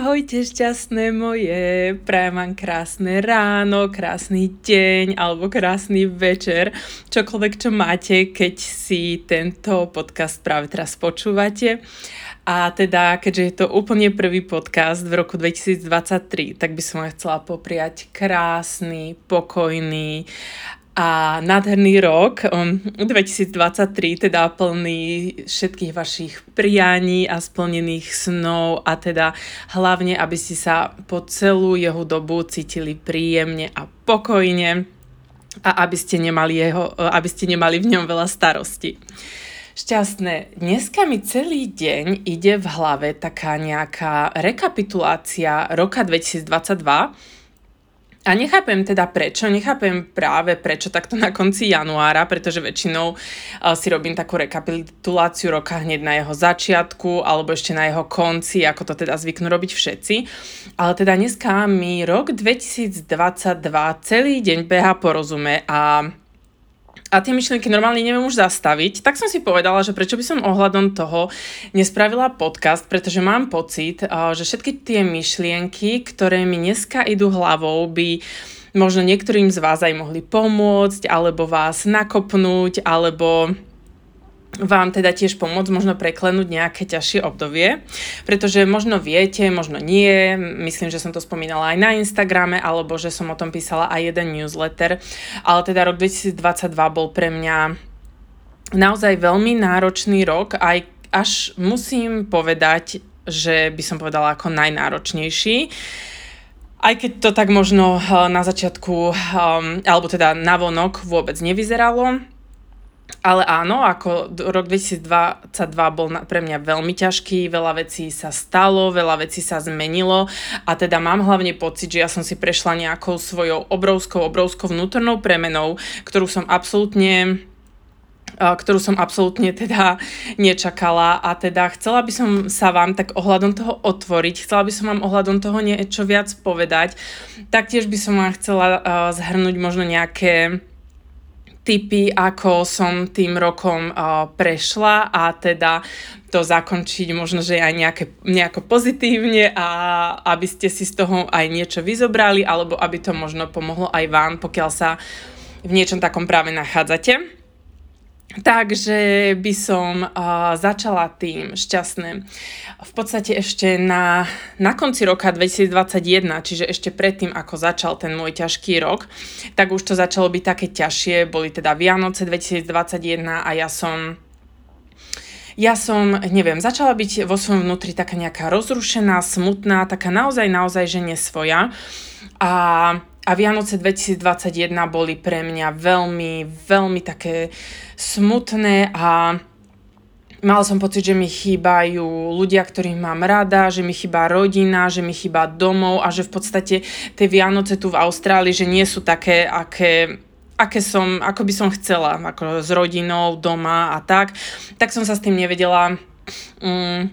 Ahojte šťastné moje, prajem vám krásne ráno, krásny deň alebo krásny večer, čokoľvek čo máte, keď si tento podcast práve teraz počúvate. A teda, keďže je to úplne prvý podcast v roku 2023, tak by som vám chcela popriať krásny, pokojný a nádherný rok 2023, um, teda plný všetkých vašich prianí a splnených snov a teda hlavne, aby ste sa po celú jeho dobu cítili príjemne a pokojne a aby ste nemali, jeho, aby ste nemali v ňom veľa starosti. Šťastné. Dneska mi celý deň ide v hlave taká nejaká rekapitulácia roka 2022, a nechápem teda prečo, nechápem práve prečo takto na konci januára, pretože väčšinou uh, si robím takú rekapituláciu roka hneď na jeho začiatku alebo ešte na jeho konci, ako to teda zvyknú robiť všetci. Ale teda dneska mi rok 2022 celý deň beha po rozume a a tie myšlienky normálne neviem už zastaviť, tak som si povedala, že prečo by som ohľadom toho nespravila podcast, pretože mám pocit, že všetky tie myšlienky, ktoré mi dneska idú hlavou, by možno niektorým z vás aj mohli pomôcť, alebo vás nakopnúť, alebo vám teda tiež pomôcť možno preklenúť nejaké ťažšie obdobie, pretože možno viete, možno nie, myslím, že som to spomínala aj na Instagrame, alebo že som o tom písala aj jeden newsletter, ale teda rok 2022 bol pre mňa naozaj veľmi náročný rok, aj až musím povedať, že by som povedala ako najnáročnejší. Aj keď to tak možno eh, na začiatku, um, alebo teda navonok vôbec nevyzeralo, ale áno, ako rok 2022 bol pre mňa veľmi ťažký, veľa vecí sa stalo, veľa vecí sa zmenilo a teda mám hlavne pocit, že ja som si prešla nejakou svojou obrovskou, obrovskou vnútornou premenou, ktorú som absolútne ktorú som absolútne teda nečakala a teda chcela by som sa vám tak ohľadom toho otvoriť, chcela by som vám ohľadom toho niečo viac povedať, taktiež by som vám chcela zhrnúť možno nejaké tipy, ako som tým rokom prešla a teda to zakončiť možno, že aj nejaké, nejako pozitívne a aby ste si z toho aj niečo vyzobrali alebo aby to možno pomohlo aj vám, pokiaľ sa v niečom takom práve nachádzate. Takže by som uh, začala tým šťastným. V podstate ešte na, na konci roka 2021, čiže ešte predtým, ako začal ten môj ťažký rok, tak už to začalo byť také ťažšie. Boli teda Vianoce 2021 a ja som ja som, neviem, začala byť vo svojom vnútri taká nejaká rozrušená, smutná, taká naozaj, naozaj, že nesvoja. A a Vianoce 2021 boli pre mňa veľmi, veľmi také smutné a Mala som pocit, že mi chýbajú ľudia, ktorých mám rada, že mi chýba rodina, že mi chýba domov a že v podstate tie Vianoce tu v Austrálii, že nie sú také, aké, aké som, ako by som chcela, ako s rodinou, doma a tak. Tak som sa s tým nevedela um,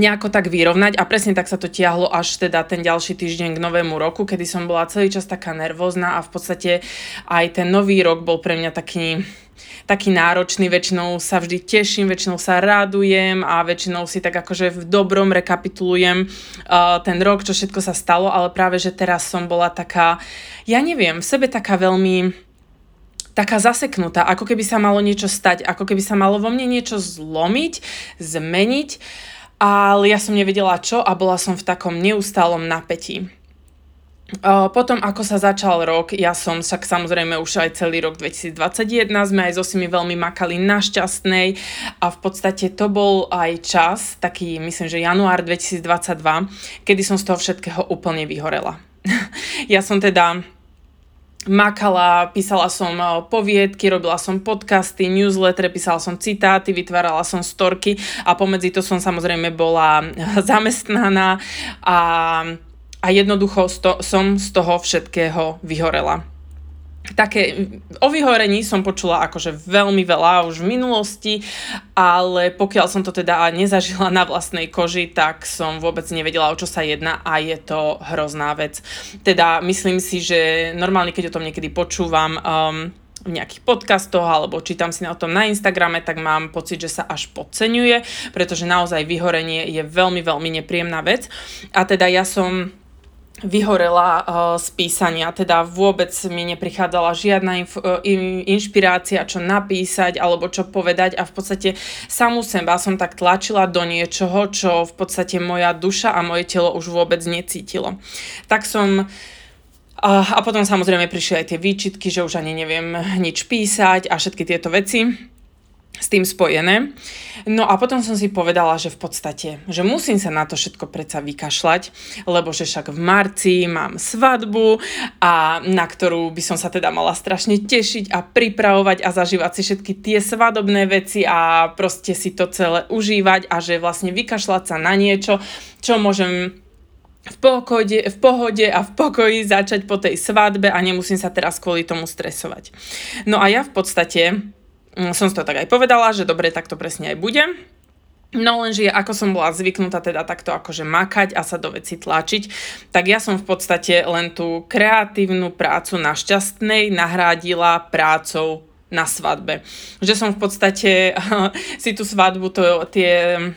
nejako tak vyrovnať a presne tak sa to tiahlo až teda ten ďalší týždeň k novému roku, kedy som bola celý čas taká nervózna a v podstate aj ten nový rok bol pre mňa taký taký náročný, väčšinou sa vždy teším, väčšinou sa radujem a väčšinou si tak akože v dobrom rekapitulujem uh, ten rok, čo všetko sa stalo, ale práve, že teraz som bola taká, ja neviem, v sebe taká veľmi taká zaseknutá, ako keby sa malo niečo stať, ako keby sa malo vo mne niečo zlomiť, zmeniť ale ja som nevedela čo a bola som v takom neustálom napätí. Potom, ako sa začal rok, ja som však samozrejme už aj celý rok 2021, sme aj so Simi veľmi makali na šťastnej a v podstate to bol aj čas, taký myslím, že január 2022, kedy som z toho všetkého úplne vyhorela. ja som teda makala, písala som eh, poviedky, robila som podcasty, newsletter, písala som citáty, vytvárala som storky a pomedzi to som samozrejme bola zamestnaná a, a jednoducho sto, som z toho všetkého vyhorela také, o vyhorení som počula akože veľmi veľa už v minulosti, ale pokiaľ som to teda nezažila na vlastnej koži, tak som vôbec nevedela, o čo sa jedná a je to hrozná vec. Teda myslím si, že normálne, keď o tom niekedy počúvam, um, v nejakých podcastoch alebo čítam si na tom na Instagrame, tak mám pocit, že sa až podceňuje, pretože naozaj vyhorenie je veľmi, veľmi nepríjemná vec. A teda ja som vyhorela uh, z písania, teda vôbec mi neprichádzala žiadna inf- uh, inšpirácia, čo napísať alebo čo povedať. A v podstate samú seba som tak tlačila do niečoho, čo v podstate moja duša a moje telo už vôbec necítilo. Tak som a, a potom samozrejme prišli aj tie výčitky, že už ani neviem nič písať a všetky tieto veci s tým spojené. No a potom som si povedala, že v podstate, že musím sa na to všetko predsa vykašľať, lebo že však v marci mám svadbu a na ktorú by som sa teda mala strašne tešiť a pripravovať a zažívať si všetky tie svadobné veci a proste si to celé užívať a že vlastne vykašľať sa na niečo, čo môžem v pohode, v pohode a v pokoji začať po tej svadbe a nemusím sa teraz kvôli tomu stresovať. No a ja v podstate som si to tak aj povedala, že dobre, tak to presne aj bude. No lenže ako som bola zvyknutá teda takto akože makať a sa do veci tlačiť, tak ja som v podstate len tú kreatívnu prácu na šťastnej nahrádila prácou na svadbe. Že som v podstate si tú svadbu, to, tie,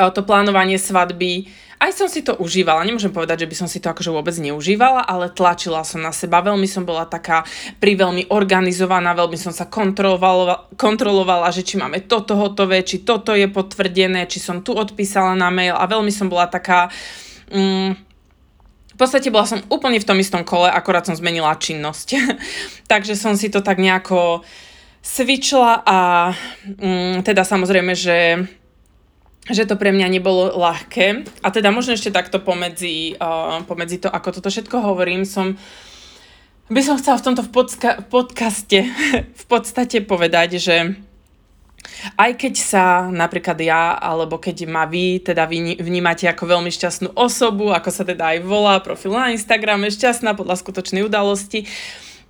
to plánovanie svadby aj som si to užívala, nemôžem povedať, že by som si to akože vôbec neužívala, ale tlačila som na seba, veľmi som bola taká pri veľmi organizovaná, veľmi som sa kontrolovala, kontrolovala, že či máme toto hotové, či toto je potvrdené, či som tu odpísala na mail. A veľmi som bola taká... Mm, v podstate bola som úplne v tom istom kole, akorát som zmenila činnosť. Takže som si to tak nejako svičila a mm, teda samozrejme, že že to pre mňa nebolo ľahké. A teda možno ešte takto pomedzi, uh, pomedzi to, ako toto všetko hovorím, som by som chcela v tomto v podca- podcaste v podstate povedať, že aj keď sa napríklad ja, alebo keď ma vy, teda vy vnímate ako veľmi šťastnú osobu, ako sa teda aj volá profil na Instagrame, šťastná podľa skutočnej udalosti,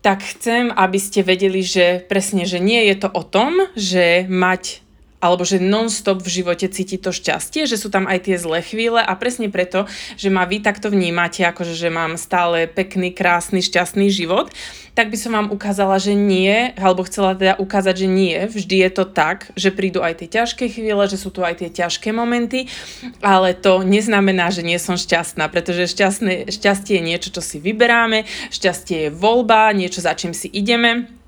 tak chcem, aby ste vedeli, že presne, že nie je to o tom, že mať alebo že non-stop v živote cíti to šťastie, že sú tam aj tie zlé chvíle a presne preto, že ma vy takto vnímate, akože že mám stále pekný, krásny, šťastný život, tak by som vám ukázala, že nie, alebo chcela teda ukázať, že nie, vždy je to tak, že prídu aj tie ťažké chvíle, že sú tu aj tie ťažké momenty, ale to neznamená, že nie som šťastná, pretože šťastné, šťastie je niečo, čo si vyberáme, šťastie je voľba, niečo, za čím si ideme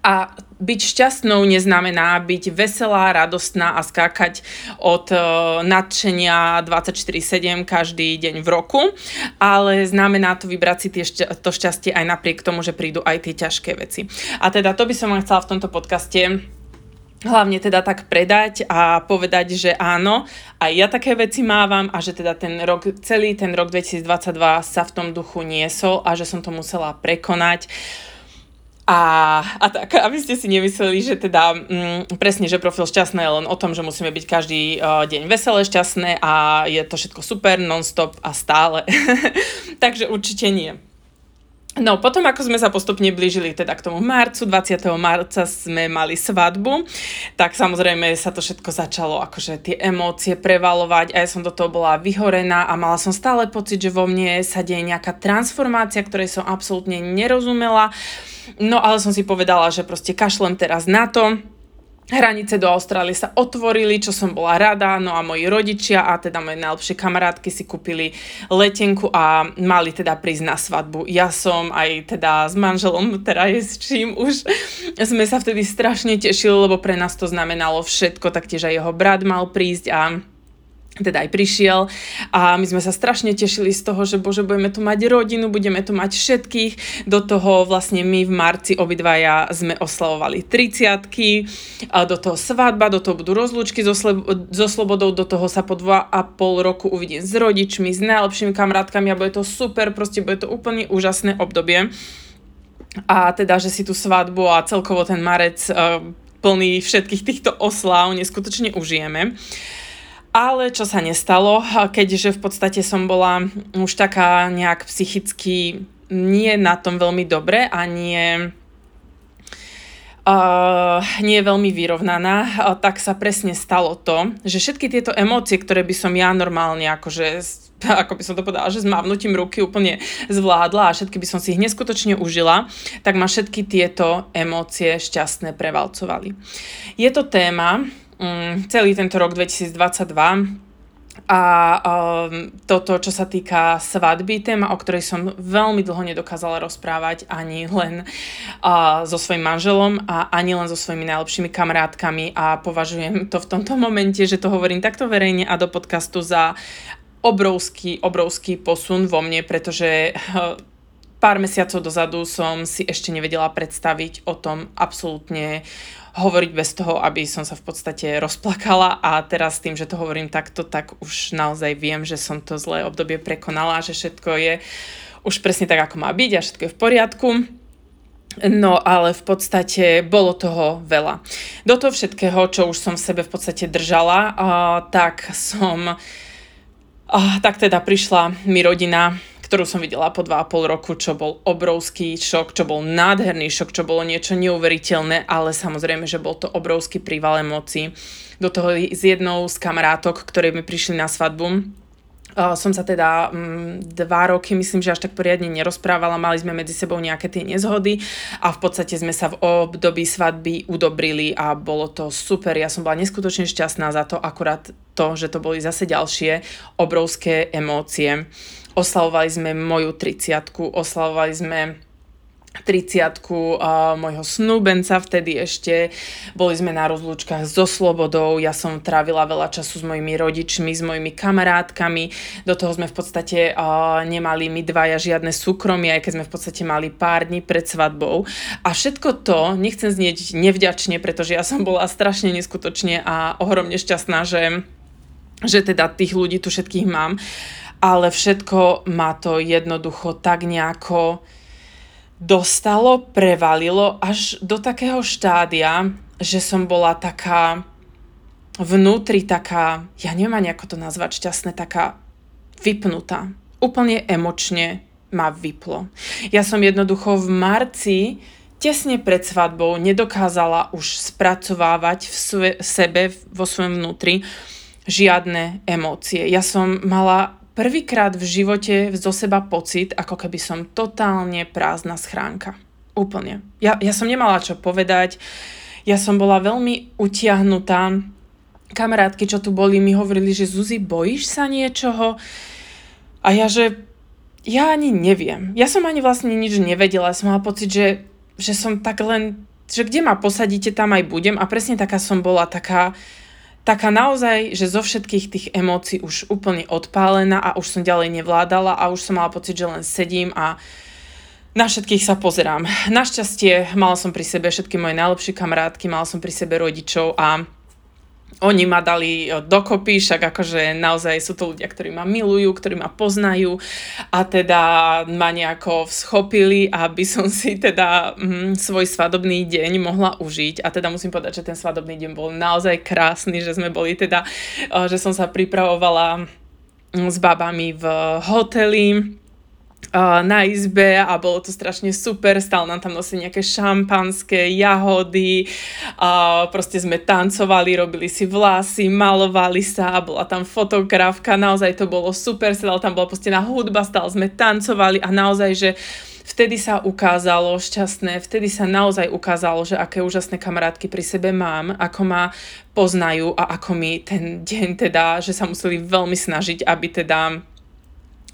a byť šťastnou neznamená byť veselá, radostná a skákať od uh, nadšenia 24-7 každý deň v roku, ale znamená to vybrať si tie to šťastie aj napriek tomu, že prídu aj tie ťažké veci. A teda to by som vám chcela v tomto podcaste hlavne teda tak predať a povedať, že áno, aj ja také veci mávam a že teda ten rok, celý ten rok 2022 sa v tom duchu niesol a že som to musela prekonať. A, a tak, aby ste si nemysleli, že teda mm, presne, že profil šťastné je len o tom, že musíme byť každý uh, deň veselé, šťastné a je to všetko super, non-stop a stále. Takže určite nie. No, potom ako sme sa postupne blížili teda k tomu marcu, 20. marca sme mali svadbu, tak samozrejme sa to všetko začalo, akože tie emócie prevalovať a ja som do toho bola vyhorená a mala som stále pocit, že vo mne sa deje nejaká transformácia, ktorej som absolútne nerozumela. No ale som si povedala, že proste kašlem teraz na to, Hranice do Austrálie sa otvorili, čo som bola rada, no a moji rodičia a teda moje najlepšie kamarátky si kúpili letenku a mali teda prísť na svadbu. Ja som aj teda s manželom, teda je s čím už, sme sa vtedy strašne tešili, lebo pre nás to znamenalo všetko, taktiež aj jeho brat mal prísť a teda aj prišiel a my sme sa strašne tešili z toho, že bože, budeme tu mať rodinu, budeme tu mať všetkých. Do toho vlastne my v marci obidvaja sme oslavovali 30 a do toho svadba, do toho budú rozlúčky so, so Slobodou, do toho sa po dva a pol roku uvidím s rodičmi, s najlepšími kamarátkami a bude to super, proste bude to úplne úžasné obdobie. A teda, že si tú svadbu a celkovo ten marec uh, plný všetkých týchto oslav neskutočne užijeme. Ale čo sa nestalo, keďže v podstate som bola už taká nejak psychicky nie na tom veľmi dobre a nie uh, nie je veľmi vyrovnaná, tak sa presne stalo to, že všetky tieto emócie, ktoré by som ja normálne akože ako by som to povedala, že s mávnutím ruky úplne zvládla a všetky by som si ich neskutočne užila, tak ma všetky tieto emócie šťastné prevalcovali. Je to téma, celý tento rok 2022, a um, toto, čo sa týka svadby, téma, o ktorej som veľmi dlho nedokázala rozprávať ani len uh, so svojím manželom a ani len so svojimi najlepšími kamarátkami. A považujem to v tomto momente, že to hovorím takto verejne a do podcastu za obrovský, obrovský posun vo mne, pretože uh, pár mesiacov dozadu som si ešte nevedela predstaviť o tom absolútne hovoriť bez toho, aby som sa v podstate rozplakala a teraz tým, že to hovorím takto, tak už naozaj viem, že som to zlé obdobie prekonala, že všetko je už presne tak, ako má byť a všetko je v poriadku. No ale v podstate bolo toho veľa. Do toho všetkého, čo už som v sebe v podstate držala, uh, tak som, uh, tak teda prišla mi rodina ktorú som videla po 2,5 roku, čo bol obrovský šok, čo bol nádherný šok, čo bolo niečo neuveriteľné, ale samozrejme, že bol to obrovský príval emócií. Do toho s jednou z kamarátok, ktoré mi prišli na svadbu, Uh, som sa teda um, dva roky, myslím, že až tak poriadne nerozprávala, mali sme medzi sebou nejaké tie nezhody a v podstate sme sa v období svadby udobrili a bolo to super. Ja som bola neskutočne šťastná za to, akurát to, že to boli zase ďalšie obrovské emócie. Oslavovali sme moju 30 oslavovali sme 30 uh, môjho snúbenca, vtedy ešte. Boli sme na rozlúčkach so Slobodou, ja som trávila veľa času s mojimi rodičmi, s mojimi kamarátkami, do toho sme v podstate uh, nemali my dvaja žiadne súkromie, aj keď sme v podstate mali pár dní pred svadbou. A všetko to, nechcem znieť nevďačne, pretože ja som bola strašne neskutočne a ohromne šťastná, že že teda tých ľudí tu všetkých mám, ale všetko ma to jednoducho tak nejako dostalo, prevalilo až do takého štádia, že som bola taká vnútri taká, ja neviem ani ako to nazvať šťastné, taká vypnutá. Úplne emočne ma vyplo. Ja som jednoducho v marci tesne pred svadbou nedokázala už spracovávať v sve, sebe, vo svojom vnútri žiadne emócie. Ja som mala prvýkrát v živote zo seba pocit, ako keby som totálne prázdna schránka. Úplne. Ja, ja som nemala čo povedať, ja som bola veľmi utiahnutá. Kamarátky, čo tu boli, mi hovorili, že Zuzi, bojíš sa niečoho? A ja, že ja ani neviem. Ja som ani vlastne nič nevedela. Ja som mala pocit, že, že som tak len, že kde ma posadíte, tam aj budem. A presne taká som bola, taká, taká naozaj, že zo všetkých tých emócií už úplne odpálená a už som ďalej nevládala a už som mala pocit, že len sedím a na všetkých sa pozerám. Našťastie mala som pri sebe všetky moje najlepšie kamarátky, mala som pri sebe rodičov a oni ma dali e, dokopy, však akože naozaj sú to ľudia, ktorí ma milujú, ktorí ma poznajú a teda ma nejako schopili, aby som si teda mm, svoj svadobný deň mohla užiť. A teda musím povedať, že ten svadobný deň bol naozaj krásny, že sme boli teda, e, že som sa pripravovala mm, s babami v hoteli, na izbe a bolo to strašne super, stále nám tam nosili nejaké šampanské, jahody, a proste sme tancovali, robili si vlasy, malovali sa, bola tam fotografka, naozaj to bolo super, stále tam bola pustená hudba, stále sme tancovali a naozaj, že vtedy sa ukázalo šťastné, vtedy sa naozaj ukázalo, že aké úžasné kamarátky pri sebe mám, ako ma poznajú a ako mi ten deň teda, že sa museli veľmi snažiť, aby teda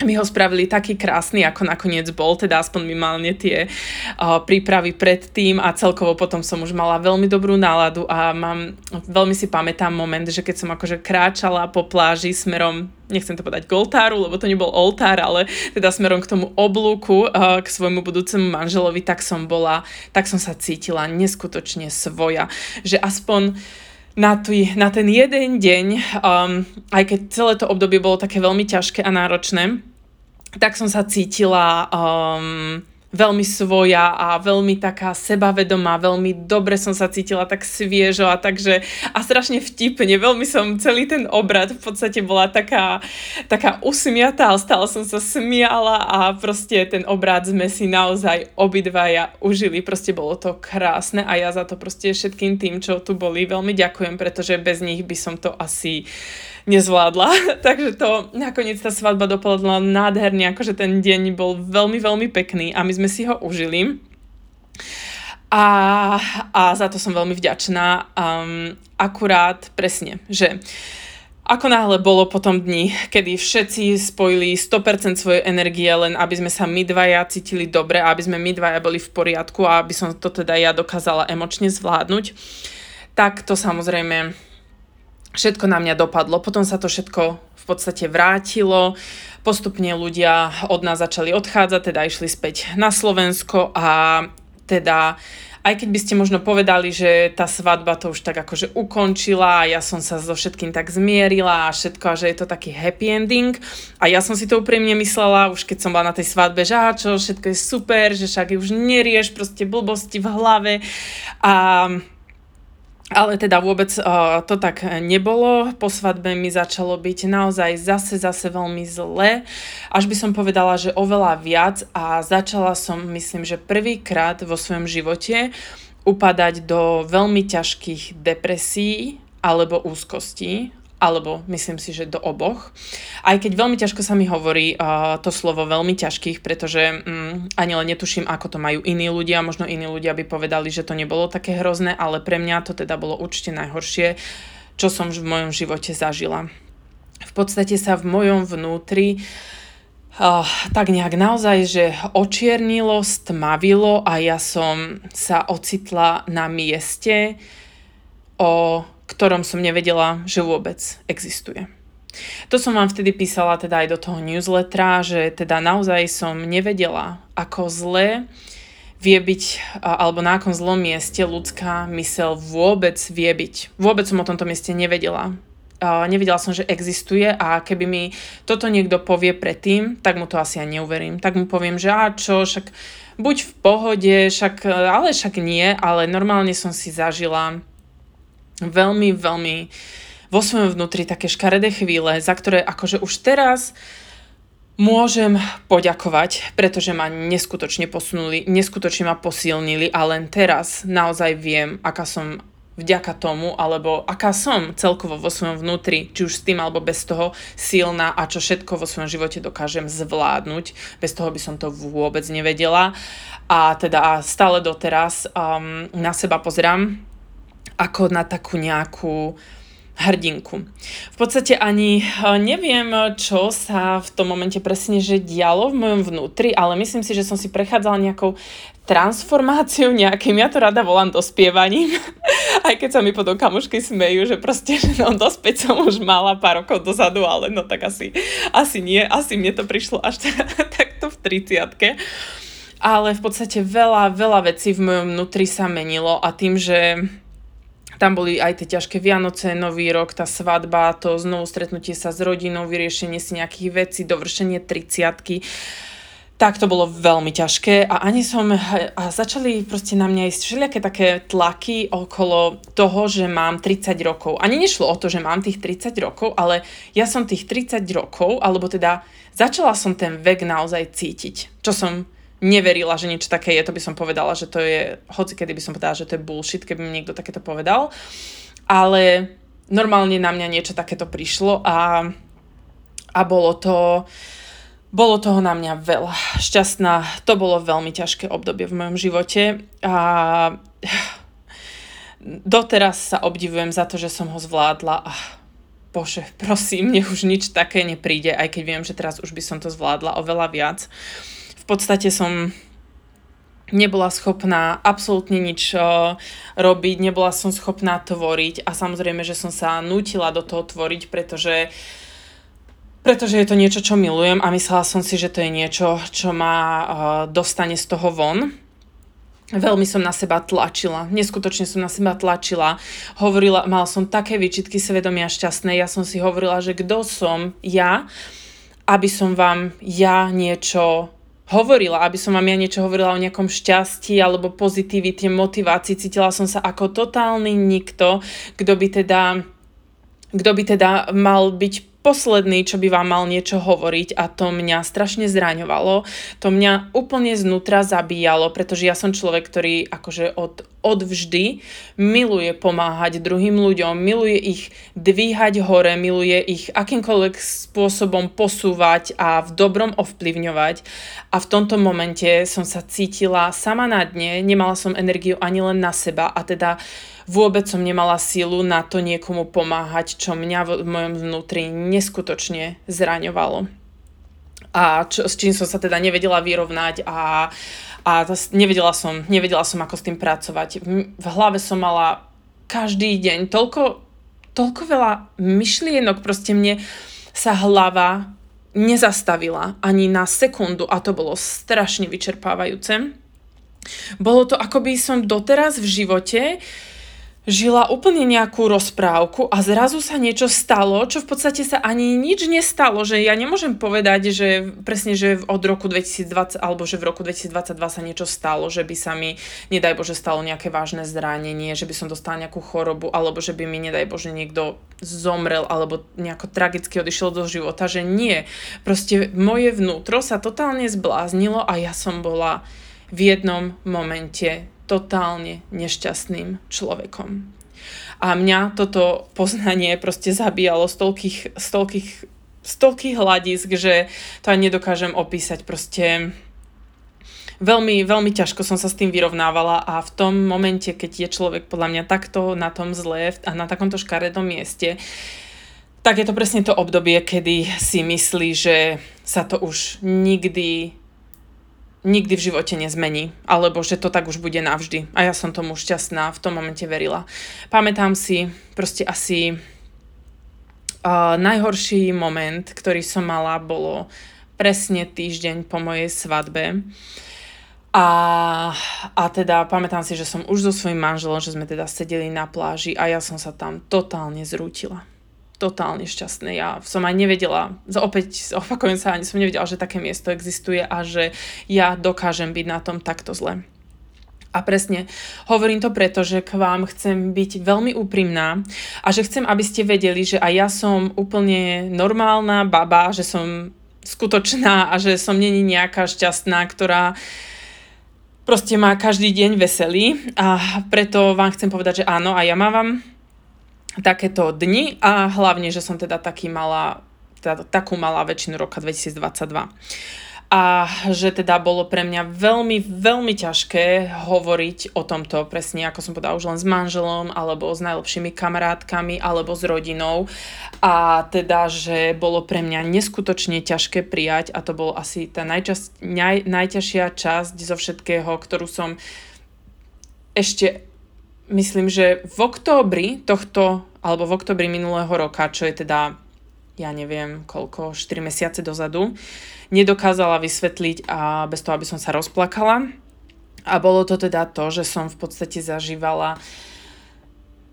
my ho spravili taký krásny, ako nakoniec bol, teda aspoň minimálne tie uh, prípravy predtým a celkovo potom som už mala veľmi dobrú náladu a mám, veľmi si pamätám moment, že keď som akože kráčala po pláži smerom, nechcem to povedať k oltáru, lebo to nebol oltár, ale teda smerom k tomu oblúku, k svojmu budúcemu manželovi, tak som bola, tak som sa cítila neskutočne svoja, že aspoň na, tý, na ten jeden deň, um, aj keď celé to obdobie bolo také veľmi ťažké a náročné, tak som sa cítila um, veľmi svoja a veľmi taká sebavedomá, veľmi dobre som sa cítila tak sviežo a takže a strašne vtipne, veľmi som celý ten obrad v podstate bola taká, taká usmiatá, stále som sa smiala a proste ten obrad sme si naozaj obidvaja užili, proste bolo to krásne a ja za to proste všetkým tým, čo tu boli, veľmi ďakujem, pretože bez nich by som to asi nezvládla. Takže to nakoniec tá svadba dopadla nádherne, akože ten deň bol veľmi, veľmi pekný a my sme si ho užili. A, a za to som veľmi vďačná. Um, akurát presne, že ako náhle bolo potom dni, kedy všetci spojili 100% svojej energie len aby sme sa my dvaja cítili dobre, aby sme my dvaja boli v poriadku a aby som to teda ja dokázala emočne zvládnuť, tak to samozrejme všetko na mňa dopadlo. Potom sa to všetko v podstate vrátilo. Postupne ľudia od nás začali odchádzať, teda išli späť na Slovensko a teda aj keď by ste možno povedali, že tá svadba to už tak akože ukončila a ja som sa so všetkým tak zmierila a všetko a že je to taký happy ending a ja som si to úprimne myslela už keď som bola na tej svadbe, že á, čo, všetko je super, že však už nerieš proste blbosti v hlave a ale teda vôbec uh, to tak nebolo. Po svadbe mi začalo byť naozaj zase, zase veľmi zle. Až by som povedala, že oveľa viac a začala som, myslím, že prvýkrát vo svojom živote upadať do veľmi ťažkých depresí alebo úzkostí alebo myslím si, že do oboch. Aj keď veľmi ťažko sa mi hovorí uh, to slovo veľmi ťažkých, pretože um, ani len netuším, ako to majú iní ľudia. Možno iní ľudia by povedali, že to nebolo také hrozné, ale pre mňa to teda bolo určite najhoršie, čo som v mojom živote zažila. V podstate sa v mojom vnútri uh, tak nejak naozaj, že očiernilo, stmavilo a ja som sa ocitla na mieste o ktorom som nevedela, že vôbec existuje. To som vám vtedy písala teda aj do toho newslettera, že teda naozaj som nevedela, ako zle vie byť, alebo na akom zlom mieste ľudská mysel vôbec vie byť. Vôbec som o tomto mieste nevedela. Nevedela som, že existuje a keby mi toto niekto povie predtým, tak mu to asi aj neuverím. Tak mu poviem, že a čo, však buď v pohode, však, ale však nie, ale normálne som si zažila veľmi, veľmi vo svojom vnútri také škaredé chvíle, za ktoré akože už teraz môžem poďakovať, pretože ma neskutočne posunuli, neskutočne ma posilnili a len teraz naozaj viem, aká som vďaka tomu, alebo aká som celkovo vo svojom vnútri, či už s tým alebo bez toho silná a čo všetko vo svojom živote dokážem zvládnuť. Bez toho by som to vôbec nevedela. A teda stále doteraz um, na seba pozerám ako na takú nejakú hrdinku. V podstate ani eh, neviem, čo sa v tom momente presne že dialo v mojom vnútri, ale myslím si, že som si prechádzala nejakou transformáciou nejakým, ja to rada volám dospievaním, aj keď sa mi potom kamušky smejú, že proste, že no dospäť som už mala pár rokov dozadu, ale no tak asi, asi nie, asi mne to prišlo až takto v 30 ale v podstate veľa, veľa vecí v mojom vnútri sa menilo a tým, že tam boli aj tie ťažké Vianoce, Nový rok, tá svadba, to znovu stretnutie sa s rodinou, vyriešenie si nejakých vecí, dovršenie 30 tak to bolo veľmi ťažké a ani som, a začali proste na mňa ísť všelijaké také tlaky okolo toho, že mám 30 rokov. Ani nešlo o to, že mám tých 30 rokov, ale ja som tých 30 rokov, alebo teda začala som ten vek naozaj cítiť, čo som neverila, že niečo také je, to by som povedala, že to je, hoci kedy by som povedala, že to je bullshit, keby mi niekto takéto povedal. Ale normálne na mňa niečo takéto prišlo a, a bolo to, bolo toho na mňa veľa. Šťastná, to bolo veľmi ťažké obdobie v mojom živote a doteraz sa obdivujem za to, že som ho zvládla a bože, prosím, nech už nič také nepríde, aj keď viem, že teraz už by som to zvládla oveľa viac. Uh, podstate som nebola schopná absolútne nič robiť, nebola som schopná tvoriť a samozrejme, že som sa nutila do toho tvoriť, pretože pretože je to niečo, čo milujem a myslela som si, že to je niečo, čo ma dostane z toho von. Veľmi som na seba tlačila, neskutočne som na seba tlačila. Hovorila, mal som také výčitky svedomia šťastné, ja som si hovorila, že kto som ja, aby som vám ja niečo hovorila, aby som vám ja niečo hovorila o nejakom šťastí alebo pozitivite, motivácii. Cítila som sa ako totálny nikto, kto by teda, kto by teda mal byť posledný, čo by vám mal niečo hovoriť a to mňa strašne zraňovalo. To mňa úplne znútra zabíjalo, pretože ja som človek, ktorý akože od, od vždy miluje pomáhať druhým ľuďom, miluje ich dvíhať hore, miluje ich akýmkoľvek spôsobom posúvať a v dobrom ovplyvňovať. A v tomto momente som sa cítila sama na dne, nemala som energiu ani len na seba a teda vôbec som nemala sílu na to niekomu pomáhať, čo mňa v mojom vnútri neskutočne zraňovalo. A čo, s čím som sa teda nevedela vyrovnať a, a nevedela, som, nevedela som, ako s tým pracovať. V, hlave som mala každý deň toľko, toľko veľa myšlienok, proste mne sa hlava nezastavila ani na sekundu a to bolo strašne vyčerpávajúce. Bolo to, ako by som doteraz v živote uh, žila úplne nejakú rozprávku a zrazu sa niečo stalo, čo v podstate sa ani nič nestalo, že ja nemôžem povedať, že presne, že od roku 2020 alebo že v roku 2022 sa niečo stalo, že by sa mi, nedaj Bože, stalo nejaké vážne zranenie, že by som dostala nejakú chorobu alebo že by mi, nedaj Bože, niekto zomrel alebo nejako tragicky odišiel do života, že nie. Proste moje vnútro sa totálne zbláznilo a ja som bola v jednom momente totálne nešťastným človekom. A mňa toto poznanie proste zabíjalo z toľkých, z toľkých, z toľkých hľadisk, že to aj nedokážem opísať. Proste veľmi, veľmi ťažko som sa s tým vyrovnávala a v tom momente, keď je človek podľa mňa takto na tom zle a na takomto škaredom mieste, tak je to presne to obdobie, kedy si myslí, že sa to už nikdy nikdy v živote nezmení, alebo že to tak už bude navždy. A ja som tomu šťastná, v tom momente verila. Pamätám si proste asi uh, najhorší moment, ktorý som mala, bolo presne týždeň po mojej svadbe. A, a teda pamätám si, že som už so svojím manželom, že sme teda sedeli na pláži a ja som sa tam totálne zrútila totálne šťastné. Ja som aj nevedela, opäť opakujem sa, ani som nevedela, že také miesto existuje a že ja dokážem byť na tom takto zle. A presne, hovorím to preto, že k vám chcem byť veľmi úprimná a že chcem, aby ste vedeli, že aj ja som úplne normálna baba, že som skutočná a že som není nejaká šťastná, ktorá proste má každý deň veselý a preto vám chcem povedať, že áno, a ja mávam takéto dni a hlavne, že som teda taký mala, teda, takú malá väčšinu roka 2022 a že teda bolo pre mňa veľmi, veľmi ťažké hovoriť o tomto presne, ako som povedala, už len s manželom, alebo s najlepšími kamarátkami, alebo s rodinou. A teda, že bolo pre mňa neskutočne ťažké prijať a to bol asi tá najčas, naj, najťažšia časť zo všetkého, ktorú som ešte myslím, že v októbri tohto, alebo v októbri minulého roka, čo je teda, ja neviem, koľko, 4 mesiace dozadu, nedokázala vysvetliť a bez toho, aby som sa rozplakala. A bolo to teda to, že som v podstate zažívala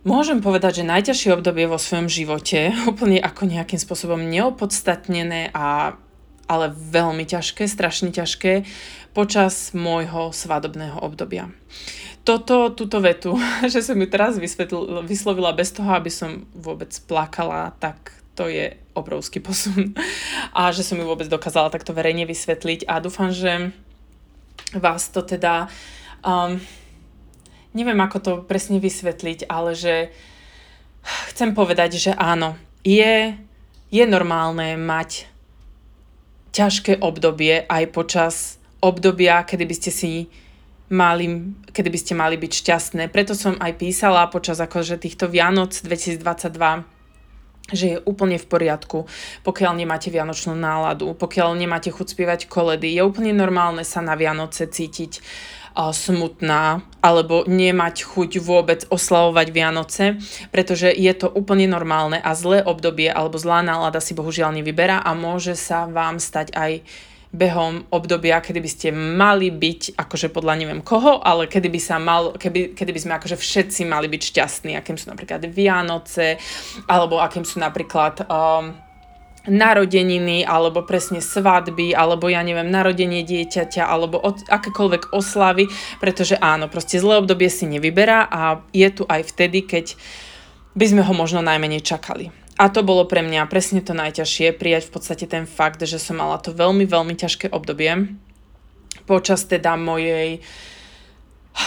Môžem povedať, že najťažšie obdobie vo svojom živote, úplne ako nejakým spôsobom neopodstatnené a ale veľmi ťažké, strašne ťažké počas môjho svadobného obdobia toto, túto vetu, že som ju teraz vysvetl, vyslovila bez toho, aby som vôbec plakala, tak to je obrovský posun. A že som ju vôbec dokázala takto verejne vysvetliť a dúfam, že vás to teda... Um, neviem, ako to presne vysvetliť, ale že chcem povedať, že áno, je, je normálne mať ťažké obdobie aj počas obdobia, kedy by ste si mali, kedy by ste mali byť šťastné. Preto som aj písala počas akože týchto Vianoc 2022 že je úplne v poriadku, pokiaľ nemáte vianočnú náladu, pokiaľ nemáte chuť spievať koledy. Je úplne normálne sa na Vianoce cítiť uh, smutná alebo nemať chuť vôbec oslavovať Vianoce, pretože je to úplne normálne a zlé obdobie alebo zlá nálada si bohužiaľ nevyberá a môže sa vám stať aj behom obdobia, kedy by ste mali byť, akože podľa neviem koho, ale kedy by sa mal, keby, kedy by sme akože všetci mali byť šťastní, akým sú napríklad Vianoce, alebo akým sú napríklad um, narodeniny, alebo presne svadby, alebo ja neviem, narodenie dieťaťa, alebo od, akékoľvek oslavy, pretože áno, proste zlé obdobie si nevyberá a je tu aj vtedy, keď by sme ho možno najmenej čakali. A to bolo pre mňa presne to najťažšie, prijať v podstate ten fakt, že som mala to veľmi, veľmi ťažké obdobie počas teda mojej,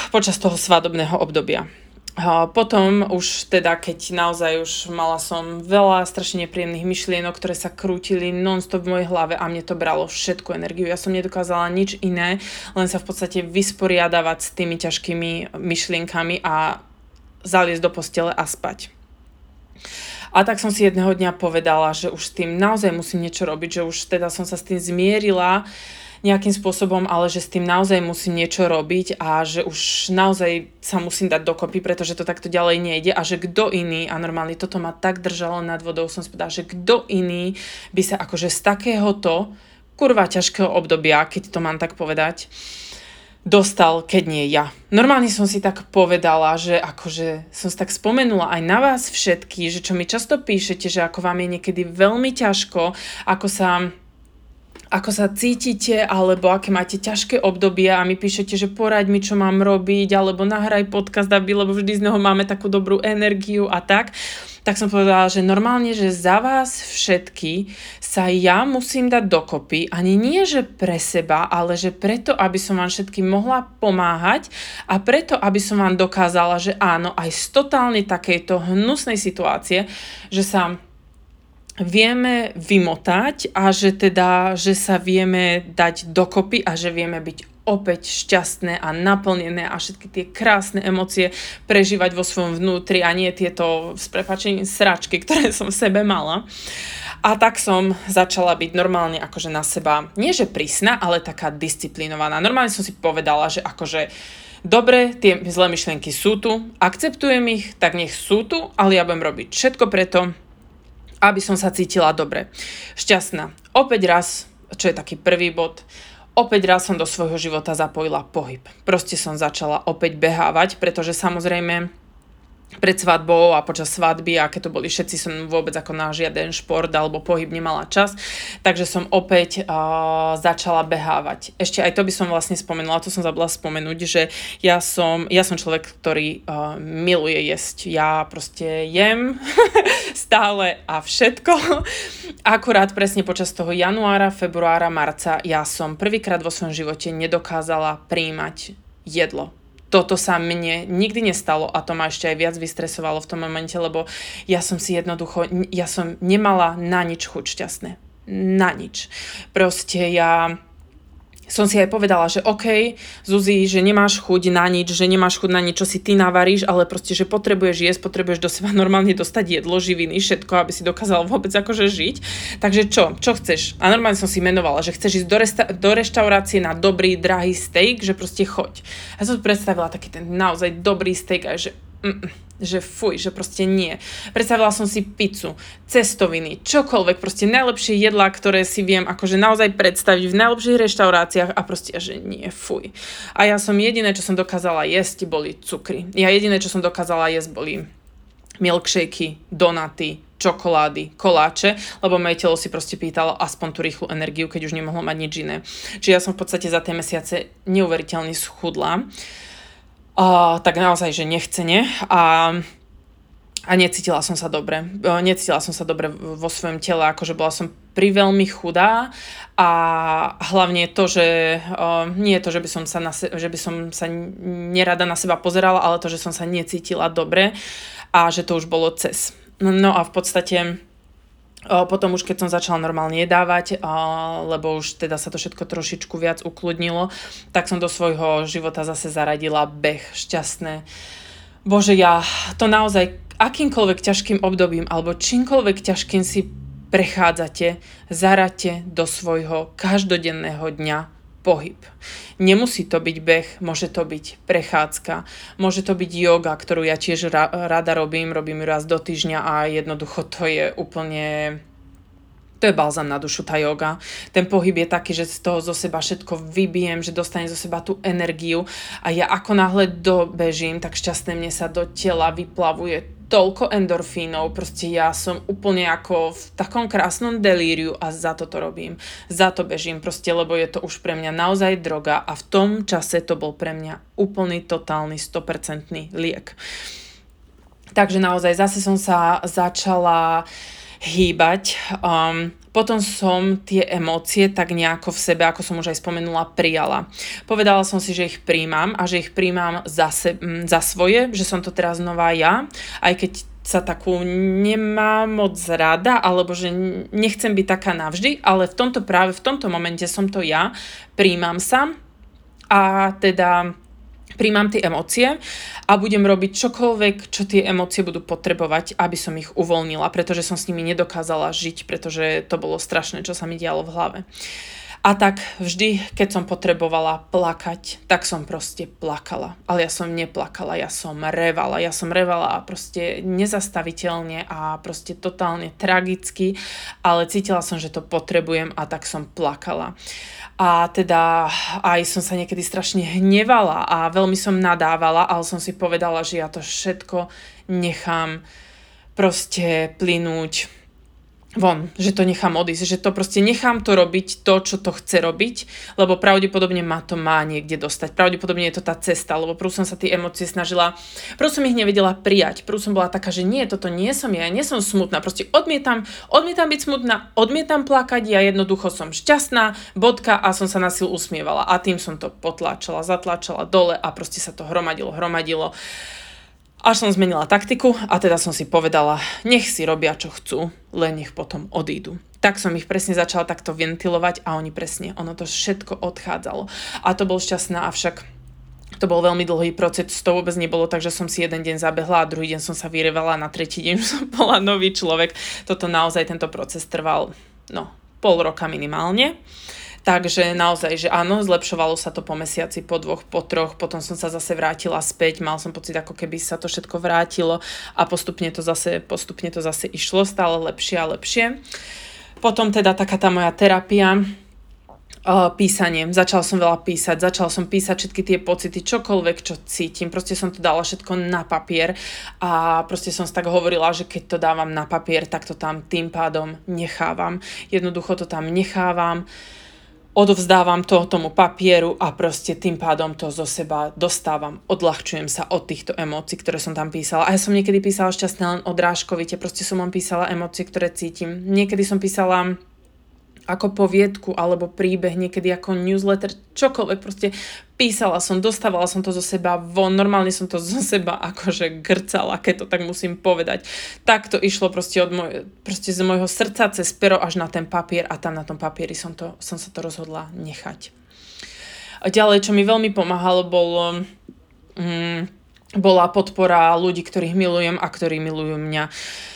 počas toho svadobného obdobia. Potom už teda, keď naozaj už mala som veľa strašne nepríjemných myšlienok, ktoré sa krútili non-stop v mojej hlave a mne to bralo všetku energiu. Ja som nedokázala nič iné, len sa v podstate vysporiadavať s tými ťažkými myšlienkami a zaliesť do postele a spať. A tak som si jedného dňa povedala, že už s tým naozaj musím niečo robiť, že už teda som sa s tým zmierila, nejakým spôsobom, ale že s tým naozaj musím niečo robiť a že už naozaj sa musím dať dokopy, pretože to takto ďalej nejde. A že kto iný, a normálne toto ma tak držalo nad vodou, som povedala, že kto iný by sa akože z takéhoto kurva ťažkého obdobia, keď to mám tak povedať, dostal, keď nie ja. Normálne som si tak povedala, že akože som si tak spomenula aj na vás všetky, že čo mi často píšete, že ako vám je niekedy veľmi ťažko, ako sa ako sa cítite, alebo aké máte ťažké obdobia a mi píšete, že poraď mi, čo mám robiť, alebo nahraj podcast, aby, lebo vždy z neho máme takú dobrú energiu a tak, tak som povedala, že normálne, že za vás všetky sa ja musím dať dokopy, ani nie, že pre seba, ale že preto, aby som vám všetkým mohla pomáhať a preto, aby som vám dokázala, že áno, aj z totálne takejto hnusnej situácie, že sa vieme vymotať a že teda, že sa vieme dať dokopy a že vieme byť opäť šťastné a naplnené a všetky tie krásne emócie prežívať vo svojom vnútri a nie tieto s prepačením sračky, ktoré som v sebe mala. A tak som začala byť normálne akože na seba, nie že prísna, ale taká disciplinovaná. Normálne som si povedala, že akože dobre, tie zlé myšlienky sú tu, akceptujem ich, tak nech sú tu, ale ja budem robiť všetko preto, aby som sa cítila dobre. Šťastná. Opäť raz, čo je taký prvý bod, opäť raz som do svojho života zapojila pohyb. Proste som začala opäť behávať, pretože samozrejme pred svadbou a počas svadby a keď to boli všetci, som vôbec ako na žiaden šport alebo pohyb nemala čas, takže som opäť uh, začala behávať. Ešte aj to by som vlastne spomenula, to som zabila spomenúť, že ja som, ja som človek, ktorý uh, miluje jesť. Ja proste jem stále a všetko. Akurát presne počas toho januára, februára, marca ja som prvýkrát vo svojom živote nedokázala príjmať jedlo toto sa mne nikdy nestalo a to ma ešte aj viac vystresovalo v tom momente, lebo ja som si jednoducho, ja som nemala na nič chuť šťastné. Na nič. Proste ja som si aj povedala, že OK, Zuzi, že nemáš chuť na nič, že nemáš chuť na nič, čo si ty navaríš, ale proste, že potrebuješ jesť, potrebuješ do seba normálne dostať jedlo, živiny, všetko, aby si dokázala vôbec akože žiť. Takže čo? Čo chceš? A normálne som si menovala, že chceš ísť do, resta- do reštaurácie na dobrý, drahý steak, že proste choď. A som predstavila taký ten naozaj dobrý steak a že mm, že fuj, že proste nie. Predstavila som si pizzu, cestoviny, čokoľvek, proste najlepšie jedlá, ktoré si viem akože naozaj predstaviť v najlepších reštauráciách a proste, že nie, fuj. A ja som jediné, čo som dokázala jesť, boli cukry. Ja jediné, čo som dokázala jesť, boli milkshakey, donaty, čokolády, koláče, lebo moje telo si proste pýtalo aspoň tú rýchlu energiu, keď už nemohlo mať nič iné. Čiže ja som v podstate za tie mesiace neuveriteľne schudla. Uh, tak naozaj, že nechcene a a necítila som sa dobre. Necítila som sa dobre vo svojom tele, akože bola som pri veľmi chudá a hlavne to, že uh, nie je to, že by, som sa na se, že by som sa nerada na seba pozerala, ale to, že som sa necítila dobre a že to už bolo cez. No a v podstate potom už keď som začala normálne jedávať, lebo už teda sa to všetko trošičku viac ukludnilo, tak som do svojho života zase zaradila beh šťastné. Bože, ja to naozaj akýmkoľvek ťažkým obdobím alebo čímkoľvek ťažkým si prechádzate, zaradte do svojho každodenného dňa pohyb. Nemusí to byť beh, môže to byť prechádzka, môže to byť yoga, ktorú ja tiež ra- rada robím, robím ju raz do týždňa a jednoducho to je úplne to je balzam na dušu, tá yoga. Ten pohyb je taký, že z toho zo seba všetko vybijem, že dostane zo seba tú energiu a ja ako náhle dobežím, tak šťastné mne sa do tela vyplavuje toľko endorfínov, proste ja som úplne ako v takom krásnom delíriu a za to to robím. Za to bežím proste, lebo je to už pre mňa naozaj droga a v tom čase to bol pre mňa úplný, totálny, 100% liek. Takže naozaj zase som sa začala hýbať. Um, potom som tie emócie tak nejako v sebe, ako som už aj spomenula, prijala. Povedala som si, že ich príjmam a že ich príjmam za, se, za svoje, že som to teraz nová ja, aj keď sa takú nemám moc rada, alebo že nechcem byť taká navždy, ale v tomto práve, v tomto momente som to ja, príjmam sa a teda príjmam tie emócie a budem robiť čokoľvek, čo tie emócie budú potrebovať, aby som ich uvoľnila, pretože som s nimi nedokázala žiť, pretože to bolo strašné, čo sa mi dialo v hlave. A tak vždy, keď som potrebovala plakať, tak som proste plakala. Ale ja som neplakala, ja som revala. Ja som revala proste nezastaviteľne a proste totálne tragicky, ale cítila som, že to potrebujem a tak som plakala. A teda aj som sa niekedy strašne hnevala a veľmi som nadávala, ale som si povedala, že ja to všetko nechám proste plynúť von, že to nechám odísť, že to proste nechám to robiť to, čo to chce robiť, lebo pravdepodobne ma to má niekde dostať. Pravdepodobne je to tá cesta, lebo prv som sa tie emócie snažila, prv som ich nevedela prijať, prv som bola taká, že nie, toto nie som ja, nie som smutná, proste odmietam, odmietam byť smutná, odmietam plakať, ja jednoducho som šťastná, bodka a som sa na silu usmievala a tým som to potláčala, zatlačala dole a proste sa to hromadilo, hromadilo. Až som zmenila taktiku a teda som si povedala, nech si robia čo chcú, len nech potom odídu. Tak som ich presne začala takto ventilovať a oni presne, ono to všetko odchádzalo. A to bol šťastná, avšak to bol veľmi dlhý proces, to vôbec nebolo tak, že som si jeden deň zabehla a druhý deň som sa vyrevala a na tretí deň som bola nový človek. Toto naozaj, tento proces trval, no, pol roka minimálne. Takže naozaj, že áno, zlepšovalo sa to po mesiaci, po dvoch, po troch, potom som sa zase vrátila späť, mal som pocit, ako keby sa to všetko vrátilo a postupne to zase, postupne to zase išlo stále lepšie a lepšie. Potom teda taká tá moja terapia, Uh, písanie. Začal som veľa písať, začal som písať všetky tie pocity, čokoľvek, čo cítim. Proste som to dala všetko na papier a proste som si tak hovorila, že keď to dávam na papier, tak to tam tým pádom nechávam. Jednoducho to tam nechávam. Uh, odovzdávam to tomu papieru a proste tým pádom to zo seba dostávam, odľahčujem sa od týchto emócií, ktoré som tam písala. A ja som niekedy písala šťastne len odrážkovite, proste som vám písala emócie, ktoré cítim. Niekedy som písala ako poviedku alebo príbeh, niekedy ako newsletter, čokoľvek. Proste písala som, dostávala som to zo seba von, normálne som to zo seba akože grcala, keď to tak musím povedať. Tak to išlo proste, od môj, proste z môjho srdca cez pero až na ten papier a tam na tom papieri som, to, som sa to rozhodla nechať. A ďalej, čo mi veľmi pomáhalo, bolo... Mm, bola podpora ľudí, ktorých milujem a ktorí milujú mňa. Uh,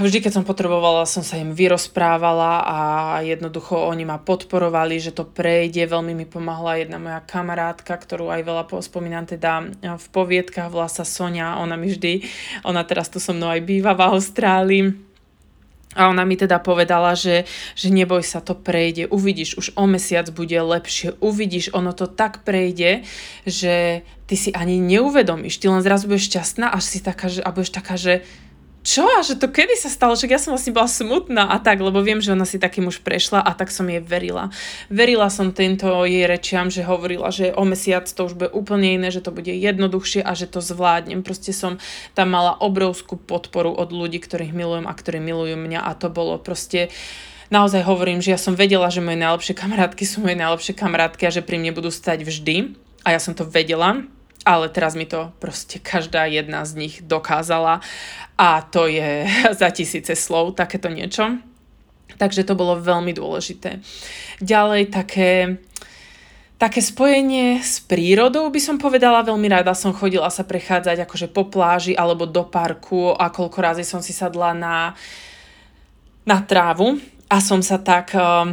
vždy, keď som potrebovala, som sa im vyrozprávala a jednoducho oni ma podporovali, že to prejde. Veľmi mi pomáhla jedna moja kamarátka, ktorú aj veľa spomínam teda v poviedkach, volá sa Sonia, ona mi vždy, ona teraz tu so mnou aj býva v Austrálii. A ona mi teda povedala, že, že neboj sa, to prejde, uvidíš, už o mesiac bude lepšie, uvidíš, ono to tak prejde, že ty si ani neuvedomíš, ty len zrazu budeš šťastná, až si taká, že, a budeš taká, že čo a že to kedy sa stalo, však ja som vlastne bola smutná a tak, lebo viem, že ona si takým už prešla a tak som jej verila. Verila som tento jej rečiam, že hovorila, že o mesiac to už bude úplne iné, že to bude jednoduchšie a že to zvládnem. Proste som tam mala obrovskú podporu od ľudí, ktorých milujem a ktorí milujú mňa a to bolo proste naozaj hovorím, že ja som vedela, že moje najlepšie kamarátky sú moje najlepšie kamarátky a že pri mne budú stať vždy a ja som to vedela ale teraz mi to proste každá jedna z nich dokázala a to je za tisíce slov takéto niečo. Takže to bolo veľmi dôležité. Ďalej také, také spojenie s prírodou by som povedala, veľmi rada som chodila sa prechádzať akože po pláži alebo do parku a koľko razy som si sadla na, na trávu a som sa tak uh,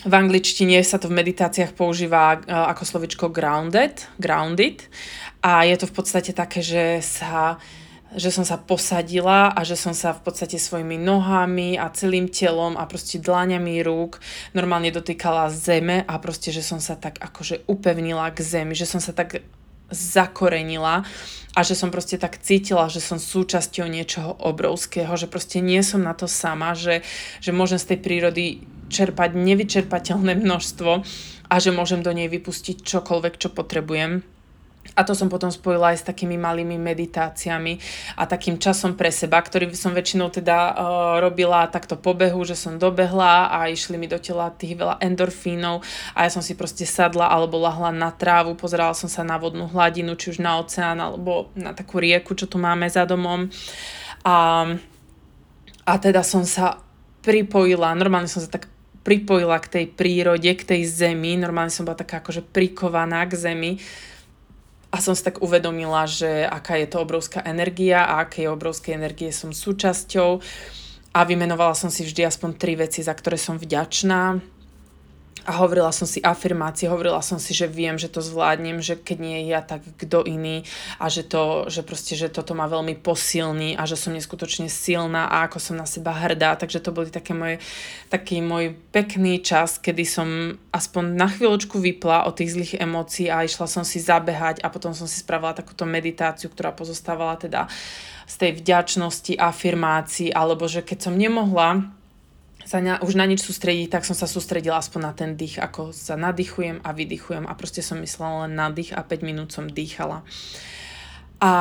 v angličtine sa to v meditáciách používa e, ako slovičko grounded, grounded. A je to v podstate také, že sa že som sa posadila a že som sa v podstate svojimi nohami a celým telom a proste dláňami rúk normálne dotýkala zeme a proste, že som sa tak akože upevnila k zemi, že som sa tak zakorenila a že som proste tak cítila, že som súčasťou niečoho obrovského, že proste nie som na to sama, že, že môžem z tej prírody čerpať nevyčerpateľné množstvo a že môžem do nej vypustiť čokoľvek, čo potrebujem a to som potom spojila aj s takými malými meditáciami a takým časom pre seba, ktorý som väčšinou teda uh, robila takto pobehu, že som dobehla a išli mi do tela tých veľa endorfínov a ja som si proste sadla alebo lahla na trávu, pozerala som sa na vodnú hladinu, či už na oceán alebo na takú rieku, čo tu máme za domom. A, a teda som sa pripojila, normálne som sa tak pripojila k tej prírode, k tej zemi, normálne som bola taká akože prikovaná k zemi, a som si tak uvedomila, že aká je to obrovská energia a aké obrovskej energie som súčasťou. A vymenovala som si vždy aspoň tri veci, za ktoré som vďačná a hovorila som si afirmácie, hovorila som si, že viem, že to zvládnem, že keď nie ja, tak kto iný. A že, to, že proste, že toto ma veľmi posilní a že som neskutočne silná a ako som na seba hrdá, takže to boli také moje, taký môj pekný čas, kedy som aspoň na chvíľočku vypla od tých zlých emócií a išla som si zabehať a potom som si spravila takúto meditáciu, ktorá pozostávala teda z tej vďačnosti, afirmácií, alebo že keď som nemohla sa na, už na nič sústrediť, tak som sa sústredila aspoň na ten dých, ako sa nadýchujem a vydychujem a proste som myslela len na dých a 5 minút som dýchala. A,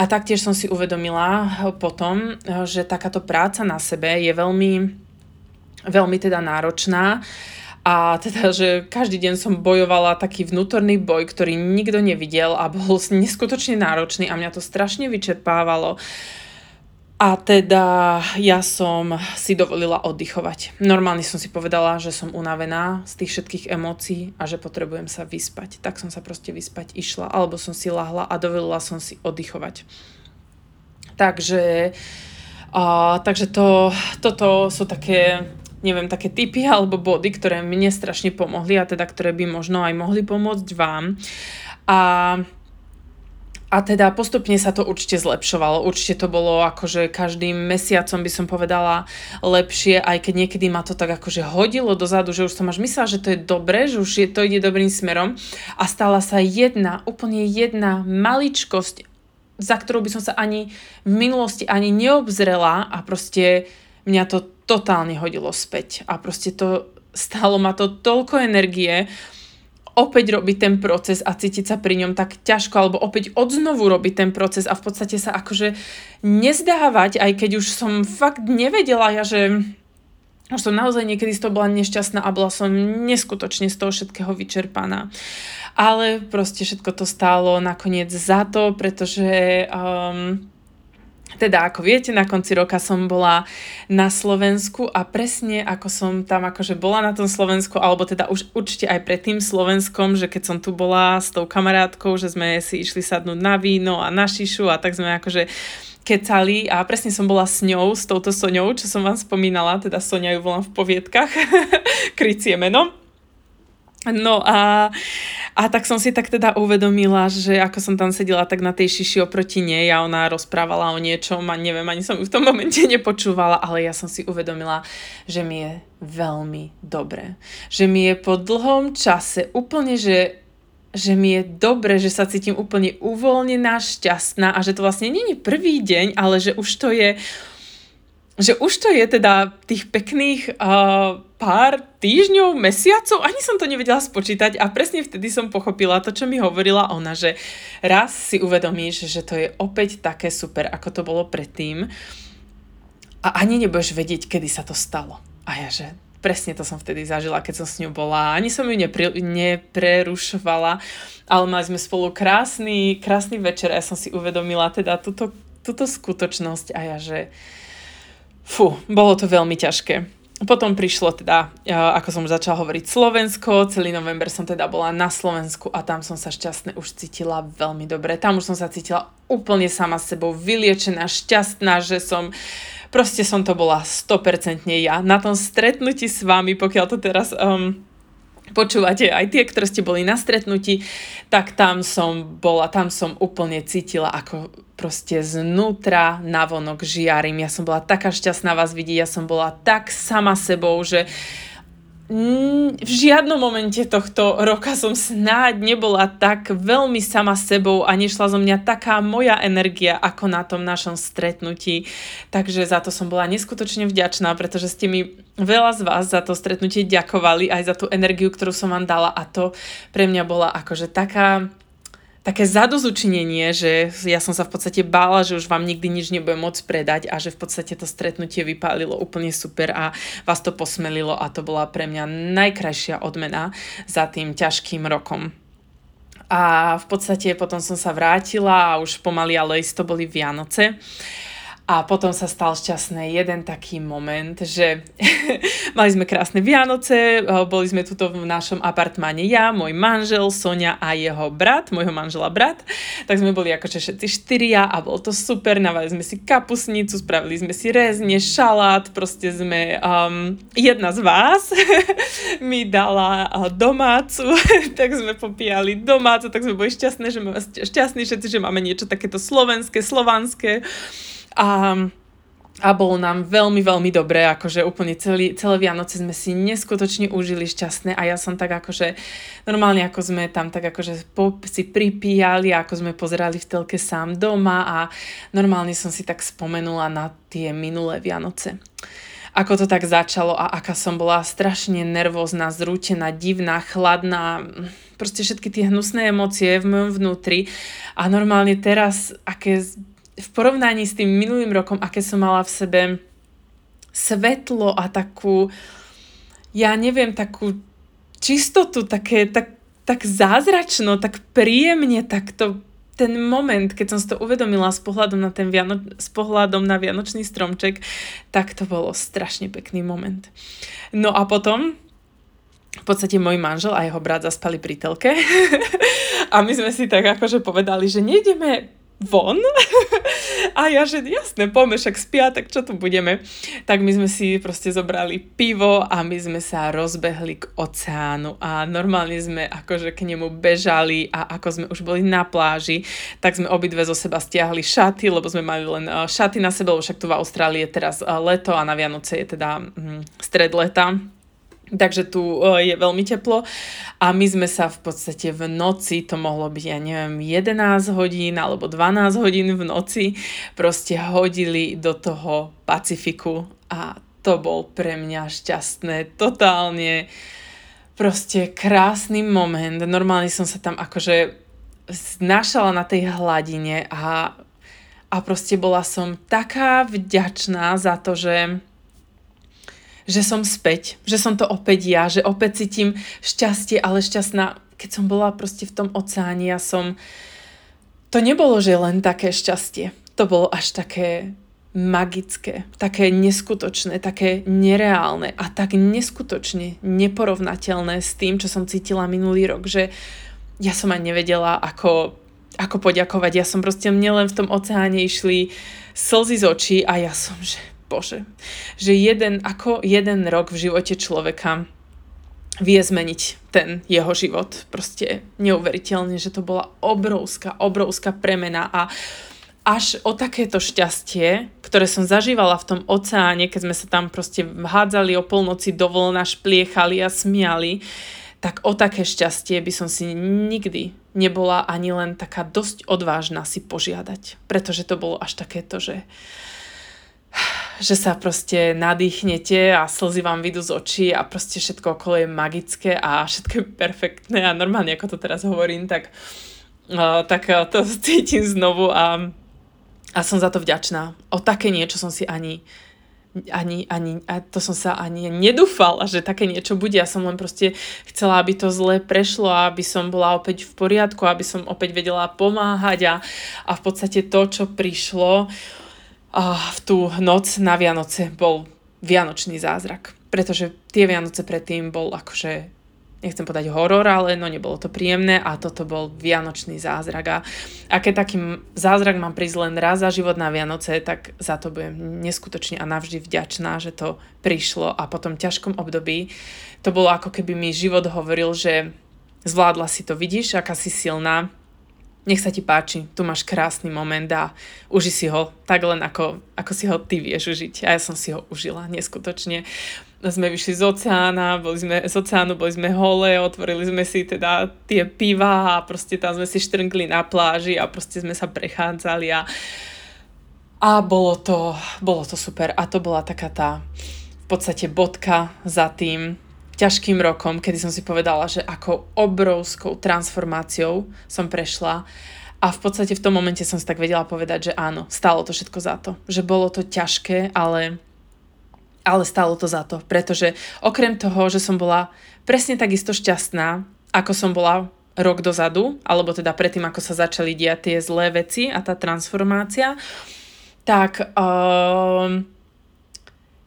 a taktiež som si uvedomila potom, že takáto práca na sebe je veľmi, veľmi teda náročná a teda, že každý deň som bojovala taký vnútorný boj, ktorý nikto nevidel a bol neskutočne náročný a mňa to strašne vyčerpávalo. A teda ja som si dovolila oddychovať. Normálne som si povedala, že som unavená z tých všetkých emócií a že potrebujem sa vyspať. Tak som sa proste vyspať išla, alebo som si lahla a dovolila som si oddychovať. Takže, uh, takže to, toto sú také neviem, také typy alebo body, ktoré mne strašne pomohli a teda ktoré by možno aj mohli pomôcť vám. A a teda postupne sa to určite zlepšovalo. Určite to bolo akože každým mesiacom by som povedala lepšie, aj keď niekedy ma to tak akože hodilo dozadu, že už som až myslela, že to je dobré, že už je, to ide dobrým smerom. A stala sa jedna, úplne jedna maličkosť, za ktorou by som sa ani v minulosti ani neobzrela a proste mňa to totálne hodilo späť. A proste to stalo ma to toľko energie, opäť robiť ten proces a cítiť sa pri ňom tak ťažko, alebo opäť odznovu robiť ten proces a v podstate sa akože nezdávať, aj keď už som fakt nevedela ja, že už som naozaj niekedy z toho bola nešťastná a bola som neskutočne z toho všetkého vyčerpaná. Ale proste všetko to stálo nakoniec za to, pretože um, teda ako viete, na konci roka som bola na Slovensku a presne ako som tam akože bola na tom Slovensku, alebo teda už určite aj pred tým Slovenskom, že keď som tu bola s tou kamarátkou, že sme si išli sadnúť na víno a na šišu a tak sme akože kecali a presne som bola s ňou, s touto Soňou, čo som vám spomínala, teda Soňa ju volám v poviedkach, krycie meno. No a, a tak som si tak teda uvedomila, že ako som tam sedela tak na tej šiši oproti nej a ona rozprávala o niečom a neviem, ani som ju v tom momente nepočúvala, ale ja som si uvedomila, že mi je veľmi dobre. Že mi je po dlhom čase úplne, že že mi je dobre, že sa cítim úplne uvoľnená, šťastná a že to vlastne je prvý deň, ale že už to je že už to je teda tých pekných uh, pár týždňov, mesiacov, ani som to nevedela spočítať a presne vtedy som pochopila to, čo mi hovorila ona, že raz si uvedomíš, že to je opäť také super, ako to bolo predtým a ani nebudeš vedieť, kedy sa to stalo. A ja, že presne to som vtedy zažila, keď som s ňou bola. Ani som ju nepre, neprerušovala, ale mali sme spolu krásny, krásny večer a ja som si uvedomila teda túto, túto skutočnosť a ja, že Fú, bolo to veľmi ťažké. Potom prišlo teda, ako som začala hovoriť, Slovensko. Celý november som teda bola na Slovensku a tam som sa šťastne už cítila veľmi dobre. Tam už som sa cítila úplne sama s sebou, vyliečená, šťastná, že som proste som to bola 100% ja. Na tom stretnutí s vami, pokiaľ to teraz um, počúvate aj tie, ktoré ste boli na stretnutí, tak tam som bola, tam som úplne cítila, ako proste znútra navonok žiarím. Ja som bola taká šťastná vás vidieť, ja som bola tak sama sebou, že v žiadnom momente tohto roka som snáď nebola tak veľmi sama sebou a nešla zo mňa taká moja energia ako na tom našom stretnutí. Takže za to som bola neskutočne vďačná, pretože ste mi veľa z vás za to stretnutie ďakovali aj za tú energiu, ktorú som vám dala a to pre mňa bola akože taká také zadozučinenie, že ja som sa v podstate bála, že už vám nikdy nič nebudem môcť predať a že v podstate to stretnutie vypálilo úplne super a vás to posmelilo a to bola pre mňa najkrajšia odmena za tým ťažkým rokom. A v podstate potom som sa vrátila a už pomaly ale to boli Vianoce. A potom sa stal šťastný jeden taký moment, že mali sme krásne Vianoce, boli sme tuto v našom apartmáne ja, môj manžel, Sonia a jeho brat, môjho manžela brat. Tak sme boli akože všetci štyria a bolo to super, navali sme si kapusnicu, spravili sme si rezne, šalát, proste sme, um, jedna z vás mi dala domácu, tak sme popíjali domácu, tak sme boli šťastní, že, šťastní všetci, že máme niečo takéto slovenské, slovanské. A a bolo nám veľmi, veľmi dobré, akože úplne celý, celé Vianoce sme si neskutočne užili šťastné a ja som tak akože normálne ako sme tam tak akože po, si pripíjali, ako sme pozerali v telke sám doma a normálne som si tak spomenula na tie minulé Vianoce. Ako to tak začalo a aká som bola strašne nervózna, zrútená, divná, chladná, proste všetky tie hnusné emócie v mojom vnútri a normálne teraz, aké v porovnaní s tým minulým rokom, aké som mala v sebe svetlo a takú, ja neviem, takú čistotu, také, tak, tak zázračno, tak príjemne, tak to ten moment, keď som si to uvedomila s pohľadom na, ten Viano- s pohľadom na Vianočný stromček, tak to bolo strašne pekný moment. No a potom v podstate môj manžel a jeho brat zaspali pri telke a my sme si tak akože povedali, že nejdeme von. A ja, že jasné, poďme, však spia, tak čo tu budeme. Tak my sme si proste zobrali pivo a my sme sa rozbehli k oceánu a normálne sme akože k nemu bežali a ako sme už boli na pláži, tak sme obidve zo seba stiahli šaty, lebo sme mali len eh, šaty na sebe, lebo však tu v Austrálii je teraz eh, leto a na Vianoce je teda hm, stred leta Takže tu e, je veľmi teplo a my sme sa v podstate v noci, to mohlo byť, ja neviem, 11 hodín alebo 12 hodín v noci, proste hodili do toho Pacifiku a to bol pre mňa šťastné, totálne proste krásny moment. Normálne som sa tam akože znašala na tej hladine a, a proste bola som taká vďačná za to, že že som späť, že som to opäť ja, že opäť cítim šťastie, ale šťastná, keď som bola proste v tom oceáni, ja som... To nebolo, že len také šťastie. To bolo až také magické, také neskutočné, také nereálne a tak neskutočne neporovnateľné s tým, čo som cítila minulý rok, že ja som aj nevedela, ako, ako poďakovať. Ja som proste, mne len v tom oceáne išli slzy z očí a ja som, že Bože, že jeden, ako jeden rok v živote človeka vie zmeniť ten jeho život. Proste neuveriteľne, že to bola obrovská, obrovská premena a až o takéto šťastie, ktoré som zažívala v tom oceáne, keď sme sa tam proste hádzali o polnoci do voľna, špliechali a smiali, tak o také šťastie by som si nikdy nebola ani len taká dosť odvážna si požiadať. Pretože to bolo až takéto, že že sa proste nadýchnete a slzy vám vyjdú z očí a proste všetko okolo je magické a všetko je perfektné a normálne ako to teraz hovorím, tak, tak to cítim znovu a, a som za to vďačná. O také niečo som si ani ani, ani, a to som sa ani nedúfala, že také niečo bude. Ja som len proste chcela, aby to zle prešlo aby som bola opäť v poriadku, aby som opäť vedela pomáhať a, a v podstate to, čo prišlo, uh, v tú noc na Vianoce bol vianočný zázrak. Pretože tie Vianoce predtým bol akože nechcem povedať horor, ale no nebolo to príjemné a toto bol vianočný zázrak. A, a keď taký zázrak mám prísť len raz za život na Vianoce, tak za to budem neskutočne a navždy vďačná, že to prišlo a po tom ťažkom období to bolo ako keby mi život hovoril, že zvládla si to, vidíš, aká si silná, nech sa ti páči, tu máš krásny moment a uži si ho tak len ako, ako si ho ty vieš užiť. A ja som si ho užila neskutočne. sme vyšli z oceána, boli sme, z oceánu boli sme hole, otvorili sme si teda tie piva a proste tam sme si štrngli na pláži a proste sme sa prechádzali a, a bolo, to, bolo to super. A to bola taká tá v podstate bodka za tým ťažkým rokom, kedy som si povedala, že ako obrovskou transformáciou som prešla a v podstate v tom momente som si tak vedela povedať, že áno, stalo to všetko za to. Že bolo to ťažké, ale ale stalo to za to, pretože okrem toho, že som bola presne takisto šťastná, ako som bola rok dozadu, alebo teda predtým, ako sa začali diať tie zlé veci a tá transformácia, tak, um,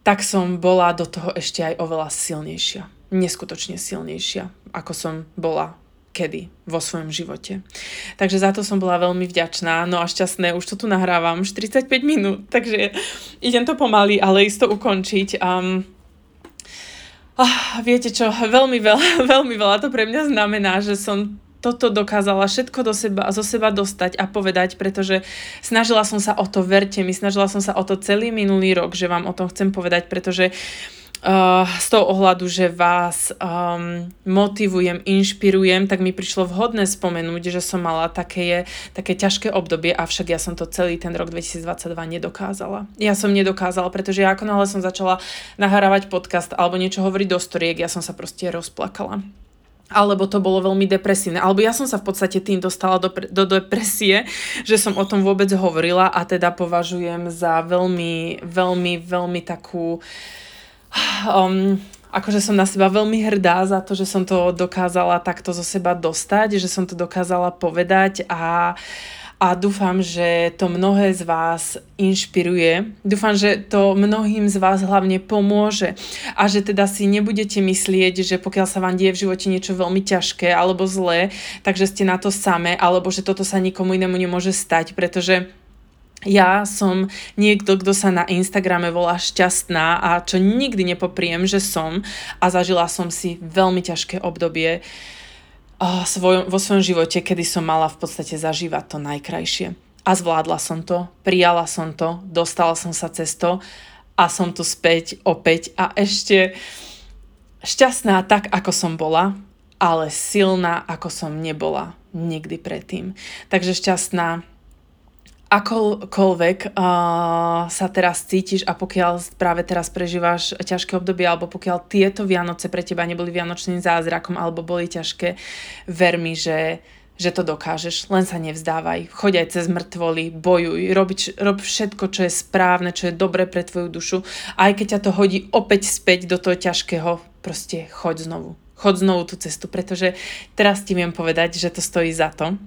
tak som bola do toho ešte aj oveľa silnejšia. Neskutočne silnejšia, ako som bola kedy vo svojom živote. Takže za to som bola veľmi vďačná. No a šťastné, už to tu nahrávam, už 35 minút, takže idem to pomaly, ale isto ukončiť. Um, oh, viete čo, veľmi veľa, veľmi veľa to pre mňa znamená, že som toto dokázala všetko do seba, zo seba dostať a povedať, pretože snažila som sa o to, verte mi, snažila som sa o to celý minulý rok, že vám o tom chcem povedať, pretože uh, z toho ohľadu, že vás um, motivujem, inšpirujem, tak mi prišlo vhodné spomenúť, že som mala také, také ťažké obdobie, avšak ja som to celý ten rok 2022 nedokázala. Ja som nedokázala, pretože ja ako náhle som začala nahrávať podcast alebo niečo hovoriť do storiek, ja som sa proste rozplakala alebo to bolo veľmi depresívne. Alebo ja som sa v podstate tým dostala do, do depresie, že som o tom vôbec hovorila a teda považujem za veľmi, veľmi, veľmi takú uh, um, akože som na seba veľmi hrdá za to, že som to dokázala takto zo seba dostať, že som to dokázala povedať a a dúfam, že to mnohé z vás inšpiruje. Dúfam, že to mnohým z vás hlavne pomôže a že teda si nebudete myslieť, že pokiaľ sa vám deje v živote niečo veľmi ťažké alebo zlé, takže ste na to samé, alebo že toto sa nikomu inému nemôže stať, pretože ja som niekto, kto sa na Instagrame volá šťastná a čo nikdy nepopriem, že som a zažila som si veľmi ťažké obdobie vo svojom živote, kedy som mala v podstate zažívať to najkrajšie. A zvládla som to, prijala som to, dostala som sa cez to a som tu späť opäť a ešte šťastná tak, ako som bola, ale silná, ako som nebola nikdy predtým. Takže šťastná akokoľvek uh, sa teraz cítiš a pokiaľ práve teraz prežívaš ťažké obdobie alebo pokiaľ tieto Vianoce pre teba neboli Vianočným zázrakom alebo boli ťažké, ver mi, že že to dokážeš, len sa nevzdávaj, choď aj cez mŕtvoly, bojuj, rob, rob všetko, čo je správne, čo je dobre pre tvoju dušu, aj keď ťa to hodí opäť späť do toho ťažkého, proste choď znovu. Choď znovu tú cestu, pretože teraz ti viem povedať, že to stojí za to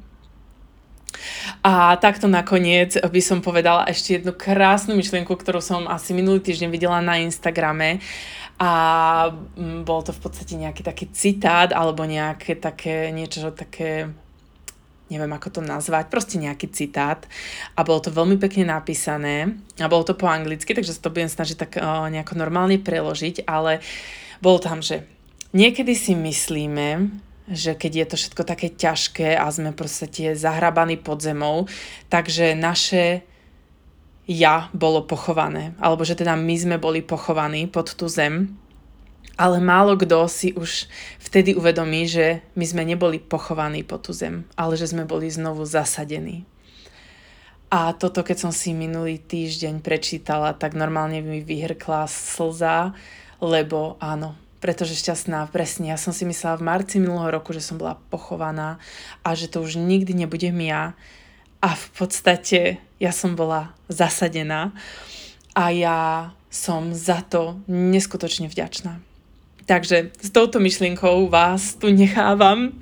a takto nakoniec by som povedala ešte jednu krásnu myšlienku, ktorú som asi minulý týždeň videla na Instagrame. A mm, bol to v podstate nejaký taký citát alebo nejaké také niečo také neviem ako to nazvať, proste nejaký citát. A bolo to veľmi pekne napísané. A bolo to po anglicky, takže sa to budem snažiť tak uh, nejako normálne preložiť, ale bolo tam, že niekedy si myslíme, že keď je to všetko také ťažké a sme proste tie zahrabaní pod zemou, takže naše ja bolo pochované, alebo že teda my sme boli pochovaní pod tú zem, ale málo kto si už vtedy uvedomí, že my sme neboli pochovaní pod tú zem, ale že sme boli znovu zasadení. A toto, keď som si minulý týždeň prečítala, tak normálne mi vyhrkla slza, lebo áno, pretože šťastná, presne. Ja som si myslela v marci minulého roku, že som bola pochovaná a že to už nikdy nebudem ja. A v podstate ja som bola zasadená a ja som za to neskutočne vďačná. Takže s touto myšlienkou vás tu nechávam,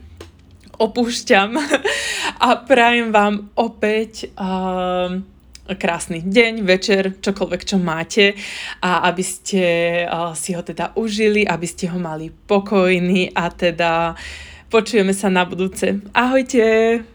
opúšťam a prajem vám opäť uh, krásny deň, večer, čokoľvek, čo máte a aby ste si ho teda užili, aby ste ho mali pokojný a teda počujeme sa na budúce. Ahojte!